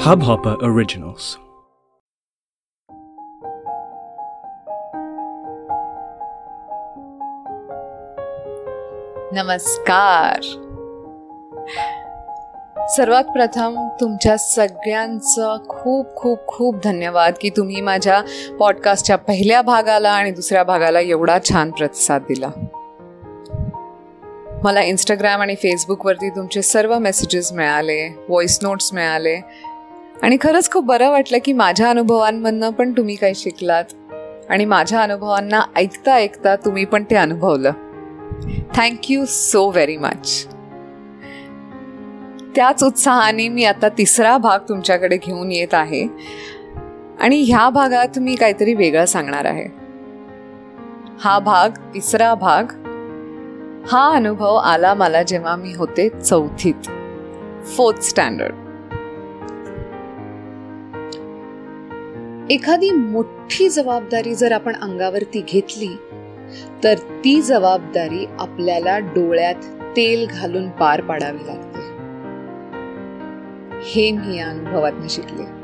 Hubhopper Originals. नमस्कार सर्वात प्रथम तुमच्या सगळ्यांचं खूप खूप खूप धन्यवाद की तुम्ही माझ्या पॉडकास्टच्या पहिल्या भागाला आणि दुसऱ्या भागाला एवढा छान प्रतिसाद दिला मला इंस्टाग्राम आणि फेसबुकवरती तुमचे सर्व मेसेजेस मिळाले व्हॉइस नोट्स मिळाले. आणि खरंच खूप बरं वाटलं की माझ्या अनुभवांमधनं पण तुम्ही काही शिकलात आणि माझ्या अनुभवांना ऐकता ऐकता तुम्ही पण ते अनुभवलं. थँक्यू सो व्हेरी मच त्याच उत्साहाने मी आता तिसरा भाग तुमच्याकडे घेऊन येत आहे आणि ह्या भागात मी काहीतरी वेगळं सांगणार आहे. हा भाग तिसरा भाग हा अनुभव आला मला जेव्हा मी होते चौथीत फोर्थ स्टँडर्ड एखादी मोठी जबाबदारी जर आपण अंगावरती घेतली तर ती जबाबदारी आपल्याला डोळ्यात तेल घालून पार पाडावी लागते. हे मी या अनुभवातनं शिकले.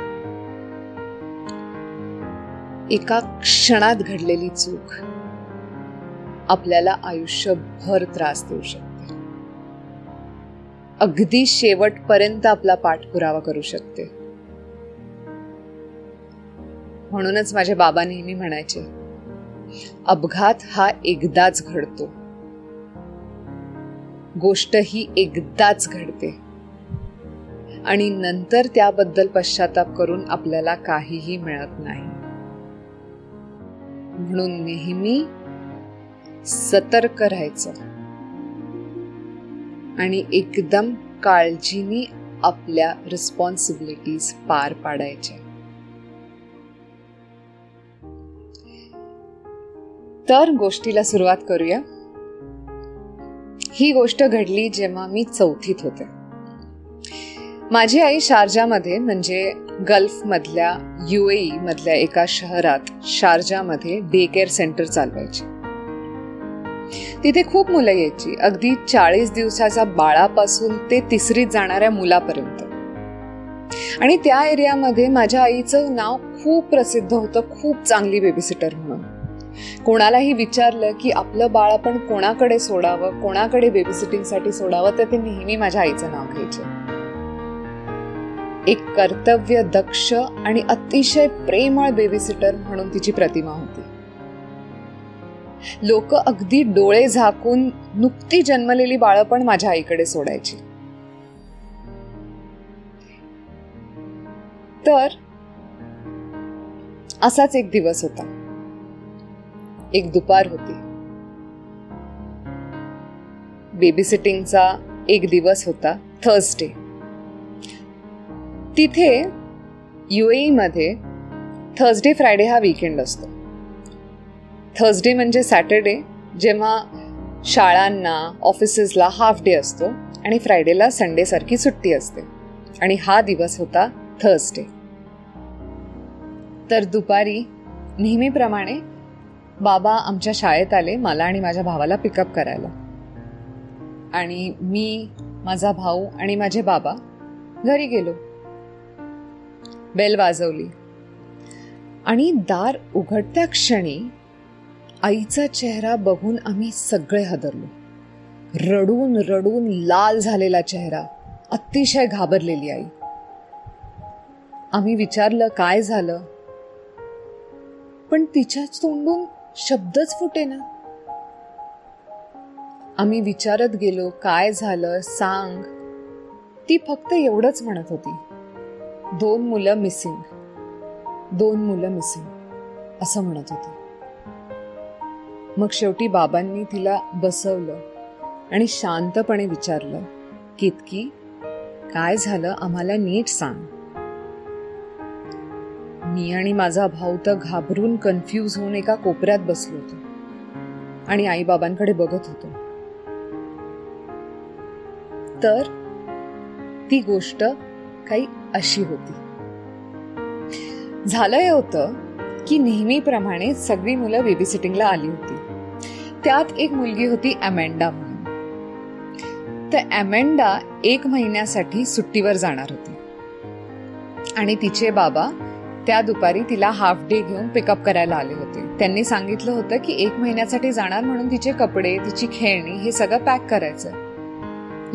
एका क्षणात घडलेली चूक आपल्याला आयुष्यभर त्रास देऊ शकते. अगदी शेवटपर्यंत आपला पाठपुरावा करू शकते. म्हणूनच माझे बाबा नेहमी म्हणायचे अपघात हा एकदाच घडतो. गोष्ट ही एकदाच घडते. आणि नंतर त्याबद्दल पश्चाताप करून आपल्याला काहीही मिळत नाही. म्हणून नेहमी सतर्क राहायचं. आणि एकदम काळजीने आपल्या रिस्पॉन्सिबिलिटीज पार पाडायच्या. तर गोष्टीला सुरुवात करूया. ही गोष्ट घडली जेव्हा मी चौथीत होते. माझी आई शारजामध्ये म्हणजे गल्फ मधल्या ए मधल्या एका शहरात शारजामध्ये डे केअर सेंटर चालवायची. तिथे खूप मुलं यायची. अगदी चाळीस दिवसाच्या बाळापासून ते तिसरीत जाणाऱ्या मुलापर्यंत. आणि त्या एरियामध्ये माझ्या आईचं नाव खूप प्रसिद्ध होतं खूप चांगली बेबीसिटर म्हणून. कोणालाही विचारलं की आपलं बाळ आपण कोणाकडे सोडावं कोणाकडे बेबीसिटिंगसाठी सोडावं तर ते नेहमी माझ्या आईचं नाव घ्यायचे. एक कर्तव्य दक्ष आणि अतिशय प्रेमळ बेबीसिटर म्हणून तिची प्रतिमा होती. लोक अगदी डोळे झाकून नुकती जन्मलेली बाळं पण माझ्या आईकडे सोडायची. तर असाच एक दिवस होता. एक दुपार होती. बेबीसिटिंगचा एक दिवस होता थर्सडे. तिथे युएई मध्ये थर्सडे फ्रायडे हा वीकेंड असतो. थर्सडे म्हणजे सॅटरडे जेव्हा शाळांना ऑफिसेसला हाफ डे असतो आणि फ्रायडेला संडेसारखी सुट्टी असते. आणि हा दिवस होता थर्सडे तर दुपारी नेहमीप्रमाणे बाबा आमच्या शाळेत आले मला आणि माझ्या भावाला पिकअप करायला. आणि मी माझा भाऊ आणि माझे बाबा घरी गेलो. बेल वाजवली. आणि दार उघडत्या क्षणी आईचा चेहरा बघून आम्ही सगळे हादरलो. रडून रडून लाल झालेला चेहरा अतिशय घाबरलेली आई. आम्ही विचारलं काय झालं? पण तिच्याच तोंडून शब्दच फुटे ना आम्ही विचारत गेलो काय झालं? सांग. ती फक्त एवढंच म्हणत होती. दोन मुलं मिसिंग. दोन मुलं मिसिंग असं म्हणत होती. मग शेवटी बाबांनी तिला बसवलं आणि शांतपणे विचारलं कितकी? काय झालं? आम्हाला नीट सांग. मी आणि माझा भाऊ तर घाबरून कन्फ्यूज होऊन एका कोपऱ्यात बसलो होतो आणि आई बाबांकडे बघत होतो. तर ती गोष्ट काही अशी होती. झालं हे होतं की नेहमीप्रमाणे सगळी मुलं बेबी सिटिंगला आली होती. त्यात एक मुलगी होती अमेंडा म्हणून तर अमेंडा एक महिन्यासाठी सुट्टीवर जाणार होती. आणि तिचे बाबा त्या दुपारी तिला हाफ डे घेऊन पिकअप करायला आले होते. त्यांनी सांगितलं होतं की एक महिन्यासाठी जाणार म्हणून तिचे कपडे तिची खेळणी हे सगळं पॅक करायचं.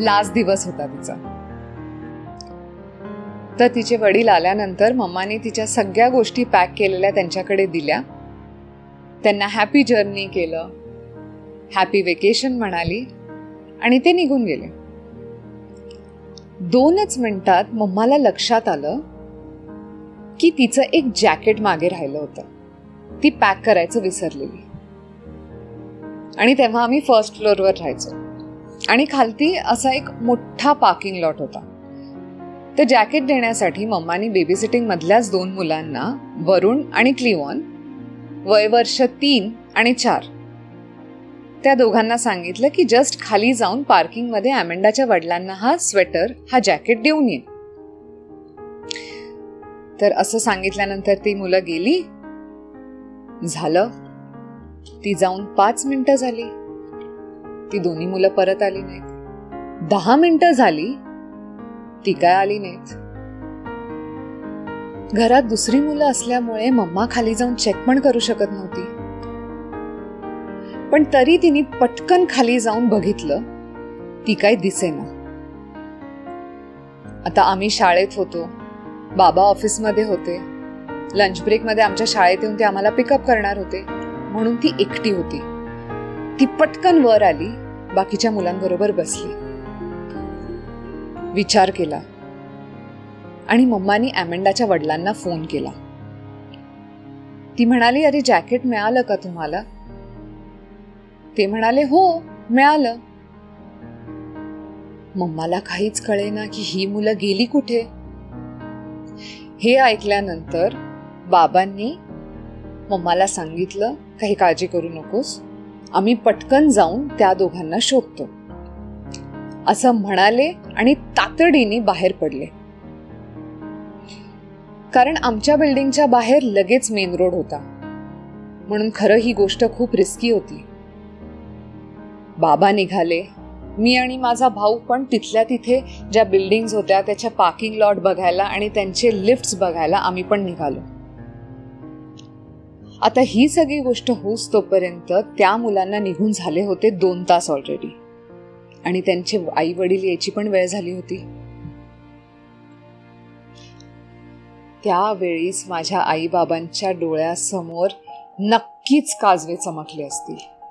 लास्ट दिवस होता तिचा. तर तिचे वडील आल्यानंतर मम्माने तिच्या सगळ्या गोष्टी पॅक केलेल्या त्यांच्याकडे दिल्या. त्यांना हॅपी जर्नी केलं. हॅपी वेकेशन म्हणाली आणि ते निघून गेले. दोनच मिनिटात मम्माला लक्षात आलं की तिचं एक जॅकेट मागे राहिलं होतं. ती पॅक करायचं विसरलेली. आणि तेव्हा आम्ही फर्स्ट फ्लोअरवर राहायचो. आणि खालती असा एक मोठा पार्किंग लॉट होता. ते जॅकेट देण्यासाठी मम्मानी बेबी सिटिंग मधल्याच दोन मुलांना वरुण आणि क्लिवॉन वय वर्ष तीन आणि चार त्या दोघांना सांगितलं की जस्ट खाली जाऊन पार्किंगमध्ये अमेंडाच्या वडिलांना हा स्वेटर हा जॅकेट देऊन ये. तर असं सांगितल्यानंतर ती मुलं गेली. झालं. ती जाऊन पाच मिनिटं झाली. ती दोन्ही मुलं परत आली नाहीत. दहा मिनिटं झाली. ती काय आली नाहीत. घरात दुसरी मुलं असल्यामुळे मम्मा खाली जाऊन चेक पण करू शकत नव्हती. पण तरी तिने पटकन खाली जाऊन बघितलं ती काय दिसेना आता आम्ही शाळेत होतो. बाबा ऑफिसमध्ये होते. लंच ब्रेकमध्ये आमच्या शाळेत येऊन ते आम्हाला पिकअप करणार होते. म्हणून ती एकटी होती. ती पटकन वर आली बाकीच्या मुलांबरोबर बसली. विचार केला. आणि मम्मानी अमेंडाच्या वडिलांना फोन केला. ती म्हणाली अरे जॅकेट मिळालं का तुम्हाला? ते म्हणाले हो मिळालं. मम्माला काहीच कळेना की ही मुलं गेली कुठे. हे ऐकल्यानंतर बाबांनी मम्माला सांगितलं काही काळजी करू नकोस आम्ही पटकन जाऊन त्या दोघांना शोधतो. असं म्हणाले आणि तातडीने बाहेर पडले. कारण आमच्या बिल्डिंगच्या बाहेर लगेच मेन रोड होता. म्हणून खरं ही गोष्ट खूप रिस्की होती. बाबा निघाले. मी आणि माझा भाऊ पण तिथल्या तिथे ज्या बिल्डिंग्स होत्या त्याच्या पार्किंग लॉट बघायला आणि त्यांचे लिफ्ट्स बघायला आम्ही पण निघालो. आता ही सगळी गोष्ट होस तोपर्यंत त्या मुलांना निघून झाले होते दोन तास ऑलरेडी आणि त्यांचे आई वडील यायची पण वेळ झाली होती. त्यावेळीस माझ्या आई बाबांच्या डोळ्यासमोर नक्कीच काजवे चमकले असतील.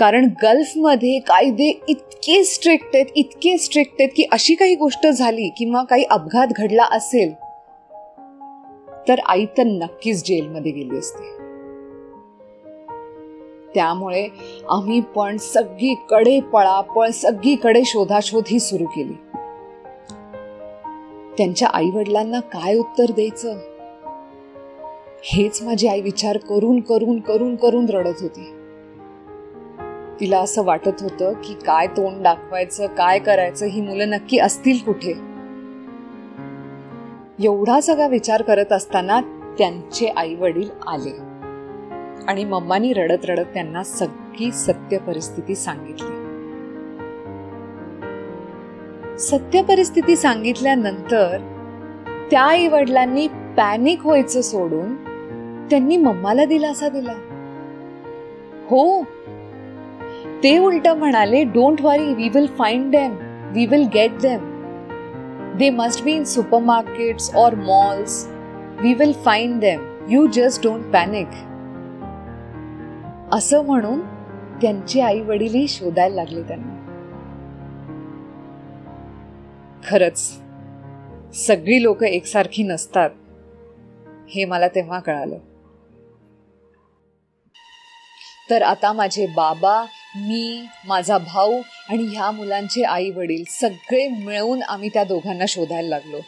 कारण गल्फमध्ये कायदे इतके स्ट्रिक्ट आहेत इतके स्ट्रिक्ट आहेत की अशी काही गोष्ट झाली किंवा काही अपघात घडला असेल तर आई तर नक्कीच जेलमध्ये गेली असते. त्यामुळे आम्ही पण सगळीकडे पळापळ सगळीकडे शोधाशोध ही सुरू केली. त्यांच्या आई वडिलांना काय उत्तर द्यायचं? हेच माझी आई विचार करून करून करून करून रडत होती. तिला असं वाटत होतं की काय तोंड दाखवायचं काय करायचं ही मुलं नक्की असतील कुठे? एवढा सगळा विचार करत असताना त्यांचे आई वडील आले. आणि मम्मानी रडत रडत त्यांना सगळी सत्य परिस्थिती सांगितली. सत्य परिस्थिती सांगितल्यानंतर त्या आई वडिलांनी पॅनिक व्हायचं सोडून त्यांनी मम्माला दिलासा दिला. हो ते उलट म्हणाले don't worry we will find them we will get them they must be in supermarkets और malls we will find them you just don't panic असं म्हणून त्यांची आई वडीलही शोधायला लागले त्यांना. खरंच सगळी लोक एकसारखी नसतात हे मला तेव्हा कळालं. तर आता माझे बाबा मी माझा भाऊ आणि ह्या मुलांचे आई वडील सगळे मिळून आम्ही त्या दोघांना शोधायला लागलो.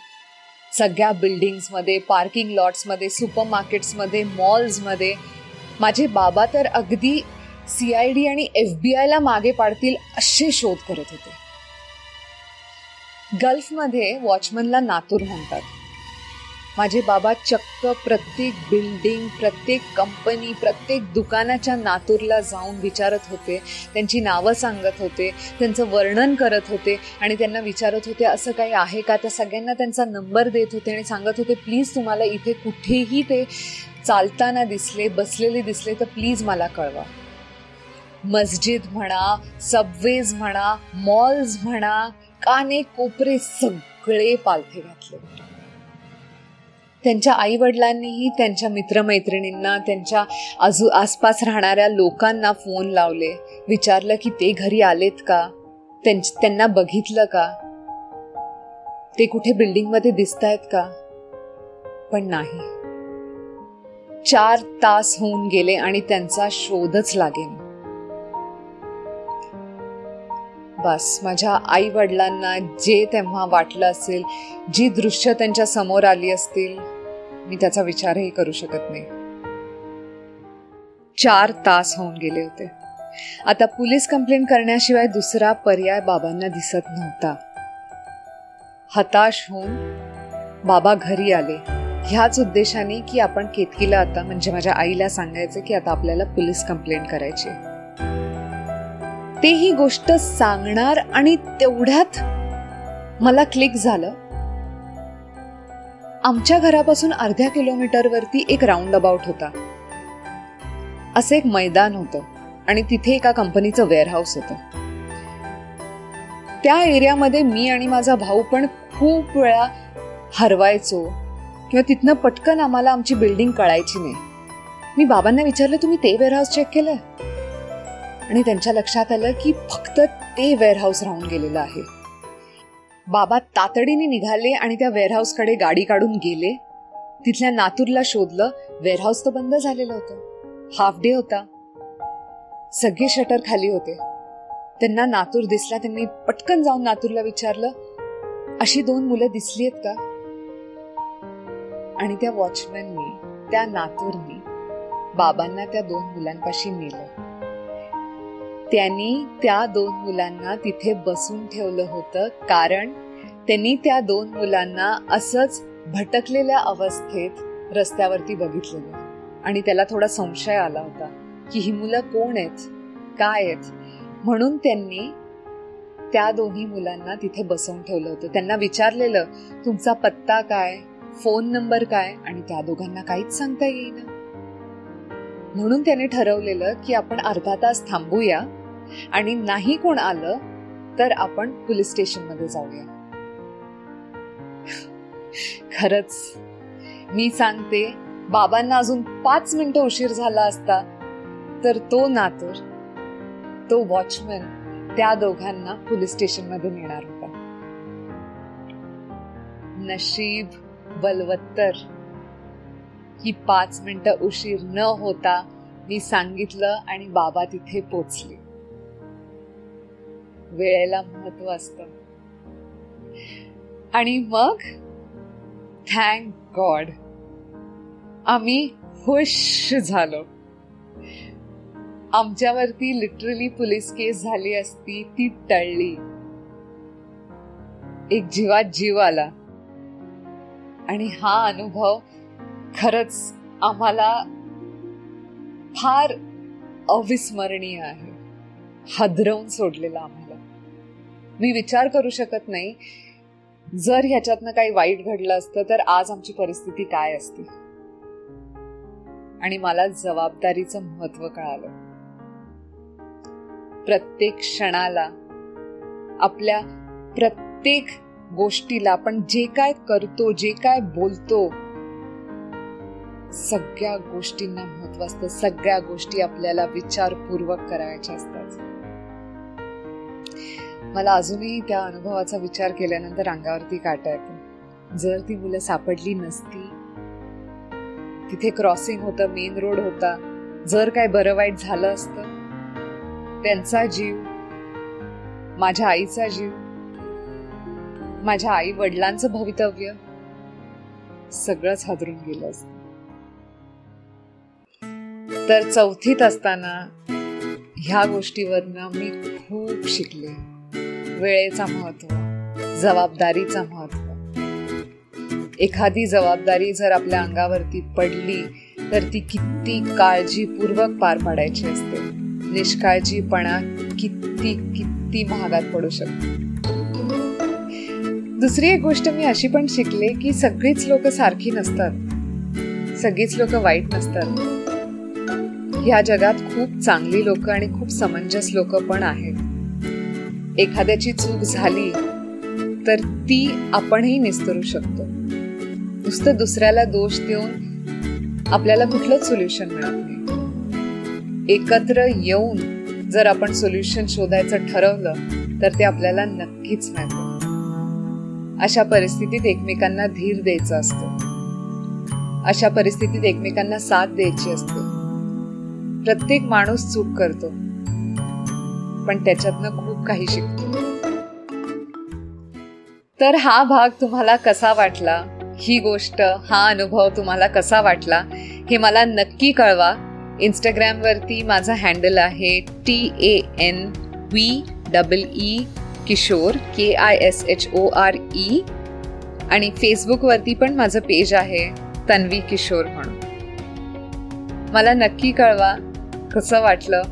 सगळ्या बिल्डिंग्समध्ये पार्किंग लॉट्समध्ये सुपर मार्केट्समध्ये मॉल्समध्ये. माझे बाबा तर अगदी सी आय डी आणि एफ बी आयला मागे पाडतील असे शोध करत होते. गल्फमध्ये वॉचमनला नातूर म्हणतात. माझे बाबा चक्क प्रत्येक बिल्डिंग प्रत्येक कंपनी प्रत्येक दुकानाच्या नातूरला जाऊन विचारत होते. त्यांची नावं सांगत होते. त्यांचं वर्णन करत होते. आणि त्यांना विचारत होते असं काही आहे का? त्या सगळ्यांना त्यांचा नंबर देत होते आणि सांगत होते प्लीज तुम्हाला इथे कुठेही ते चालताना दिसले बसलेले दिसले तर प्लीज मला कळवा. मस्जिद म्हणा सबवेज म्हणा मॉल्स म्हणा काने कोपरे सगळे पालथे घातले. त्यांच्या आईवडिलांनीही त्यांच्या मित्रमैत्रिणींना त्यांच्या आजू आसपास राहणाऱ्या लोकांना फोन लावले. विचारलं की ते घरी आलेत का? त्यांना बघितलं का? ते कुठे बिल्डिंगमध्ये दिसत आहेत का? पण नाही. चार तास होऊन गेले आणि त्यांचा शोधच लागेल बस माझ्या आई वडिलांना जे तेव्हा वाटलं असेल जी दृश्य त्यांच्यासमोर आली असतील मी त्याचा विचारही करू शकत नाही. चार तास होऊन गेले होते. आता पोलीस कंप्लेंट करण्याशिवाय दुसरा पर्याय बाबांना दिसत नव्हता. हताश होऊन बाबा घरी आले. ह्याच उद्देशाने की आपण केतकीला आता म्हणजे माझ्या आईला सांगायचं की आता आपल्याला पोलीस कंप्लेंट करायची ते ही गोष्ट सांगणार आणि तेवढ्यात मला क्लिक झालं. आमच्या घरापासून अर्ध्या किलोमीटरवरती एक राऊंड अबाउट होता. असं एक मैदान होतं आणि तिथे एका कंपनीचं वेअरहाऊस होतं. त्या एरियामध्ये मी आणि माझा भाऊ पण खूप वेळा हरवायचो किंवा तिथनं पटकन आम्हाला आमची बिल्डिंग कळायची नाही. मी बाबांना विचारलं तुम्ही ते वेअरहाऊस चेक केलं? आणि त्यांच्या लक्षात आलं की फक्त ते वेअरहाऊस राहून गेलेलं आहे. बाबा तातडीने निघाले आणि त्या वेअरहाऊसकडे गाडी काढून गेले. तिथल्या नातूरला शोधलं वेअरहाऊस तर बंद झालेलं होतं. हाफ डे होता. सगळे शटर खाली होते. त्यांना नातूर दिसला त्यांनी पटकन जाऊन नातूरला विचारलं अशी दोन मुलं दिसली आहेत का? आणि त्या वॉचमॅननी त्या नातूरनी बाबांना त्या दोन मुलांपाशी नेलं. त्यांनी त्या दोन मुलांना तिथे बसून ठेवलं होतं. कारण त्यांनी त्या दोन मुलांना असंच भटकलेल्या अवस्थेत रस्त्यावरती बघितलेलं. आणि त्याला थोडा संशय आला होता की ही मुलं कोण आहेत? काय आहेत? म्हणून त्यांनी त्या दोन्ही मुलांना तिथे बसवून ठेवलं होतं. त्यांना विचारलेलं तुमचा पत्ता काय? फोन नंबर काय? आणि त्या दोघांना काहीच सांगता येईना. म्हणून त्याने ठरवलेलं की आपण अर्धा तास थांबूया. आणि नाही कोण आलं तर आपण पोलीस स्टेशनमध्ये जाऊया. खरच मी सांगते बाबांना अजून पाच मिनिटं उशीर झाला असता तर तो नातूर तो वॉचमॅन त्या दोघांना पोलीस स्टेशनमध्ये नेणार होता. नशीब बलवत्तर. ही पाच मिनिटं उशीर न होता मी सांगितलं आणि बाबा तिथे पोचले. वेळेला महत्त्व असत. आणि मग थँक गॉड आम्ही खुश झालो. आमच्यावरती लिटरली पोलीस केस झाली असती ती टळली. एक जीवात जीव आला. आणि हा अनुभव खरच आम्हाला फार अविस्मरणीय आहे. हदरवून सोडलेला आम्हाला मी विचार करू शकत नाही. जर ह्याच्यातनं काही वाईट घडलं असतं तर आज आमची परिस्थिती काय असती? आणि मला जबाबदारीचं महत्त्व कळालं. प्रत्येक क्षणाला आपल्या प्रत्येक गोष्टीला आपण जे काय करतो जे काय बोलतो सगळ्या गोष्टींना महत्त्व असतं. सगळ्या गोष्टी आपल्याला विचारपूर्वक करायच्या असतात. मला अजूनही त्या अनुभवाचा विचार केल्यानंतर अंगावरती काटा येतो. जर ती मुलं सापडली नसती तिथे क्रॉसिंग होतं मेन रोड होता जर काय बरं वाईट झालं असतं त्यांचा जीव माझ्या आईचा जीव माझ्या आई वडिलांचं भवितव्य सगळंच हादरून गेलं असत. तर चौथीत असताना ह्या गोष्टीवरनं मी खूप शिकले. वेळेचा महत्त्व जबाबदारीचा महत्त्व. एखादी जबाबदारी जर आपल्या अंगावरती पडली तर ती किती काळजीपूर्वक पार पाडायची असते. निष्काळजीपणा किती किती महागात पडू शकतो. दुसरी एक गोष्ट मी अशी पण शिकले की सगळीच लोक सारखी नसतात. सगळीच लोक वाईट नसतात. ह्या जगात खूप चांगली लोक आणि खूप समंजस लोक पण आहेत. एखाद्याची चूक झाली तर ती आपणही निस्तरू शकतो. नुसतं दुसऱ्याला दोष देऊन आपल्याला कुठलंच सोल्युशन मिळत नाही. एकत्र येऊन जर आपण सोल्युशन शोधायचं ठरवलं तर ते आपल्याला नक्कीच मिळतं. अशा परिस्थितीत एकमेकांना धीर द्यायचा असतो. अशा परिस्थितीत एकमेकांना साथ द्यायची असते. प्रत्येक माणूस चूक करतो. पण त्याच्यातनं खूप काही शिकतो. तर हा भाग तुम्हाला कसा वाटला? ही गोष्ट हा अनुभव तुम्हाला कसा वाटला? हे मला नक्की कळवा. इंस्टाग्रामवरती माझा हँडल आहे T A N V double E Kishore K I S H O R E आणि फेसबुकवरती पण माझं पेज आहे तन्वी किशोर म्हणून. मला नक्की कळवा कसं वाटलं?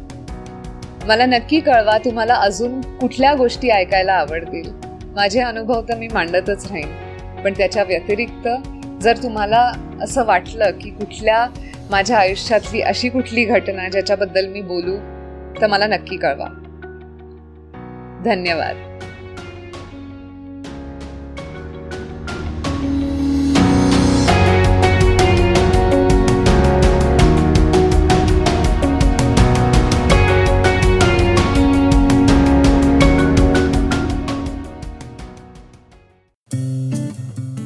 मला नक्की कळवा तुम्हाला अजून कुठल्या गोष्टी ऐकायला आवडतील. माझे अनुभव तर मी मांडतच राहीन. पण त्याच्या व्यतिरिक्त जर तुम्हाला असं वाटलं की कुठल्या माझ्या आयुष्यातली अशी कुठली घटना ज्याच्याबद्दल मी बोलू तर मला नक्की कळवा. धन्यवाद.